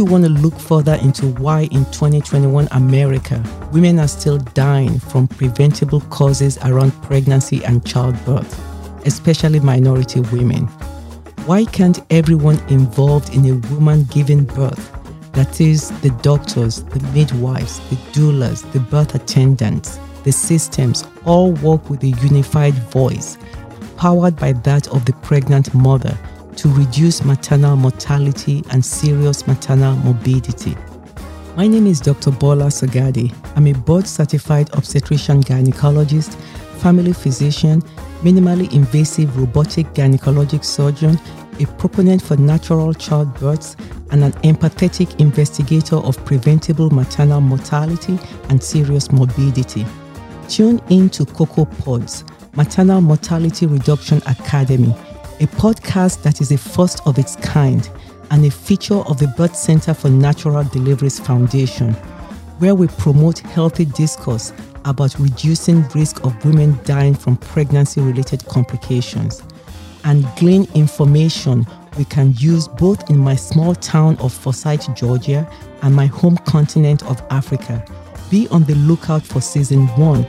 you want to look further into why in 2021 America, women are still dying from preventable causes around pregnancy and childbirth, especially minority women? Why can't everyone involved in a woman giving birth, that is, the doctors, the midwives, the doulas, the birth attendants, the systems, all work with a unified voice, powered by that of the pregnant mother to reduce maternal mortality and serious maternal morbidity. My name is Dr. Bola Sagadi. I'm a board certified obstetrician gynecologist, family physician, minimally invasive robotic gynecologic surgeon, a proponent for natural childbirths, and an empathetic investigator of preventable maternal mortality and serious morbidity. Tune in to Cocoa Pods, Maternal Mortality Reduction Academy a podcast that is a first of its kind and a feature of the Birth Center for Natural Deliveries Foundation, where we promote healthy discourse about reducing risk of women dying from pregnancy related complications and glean information we can use both in my small town of Forsyth, Georgia and my home continent of Africa. Be on the lookout for season 1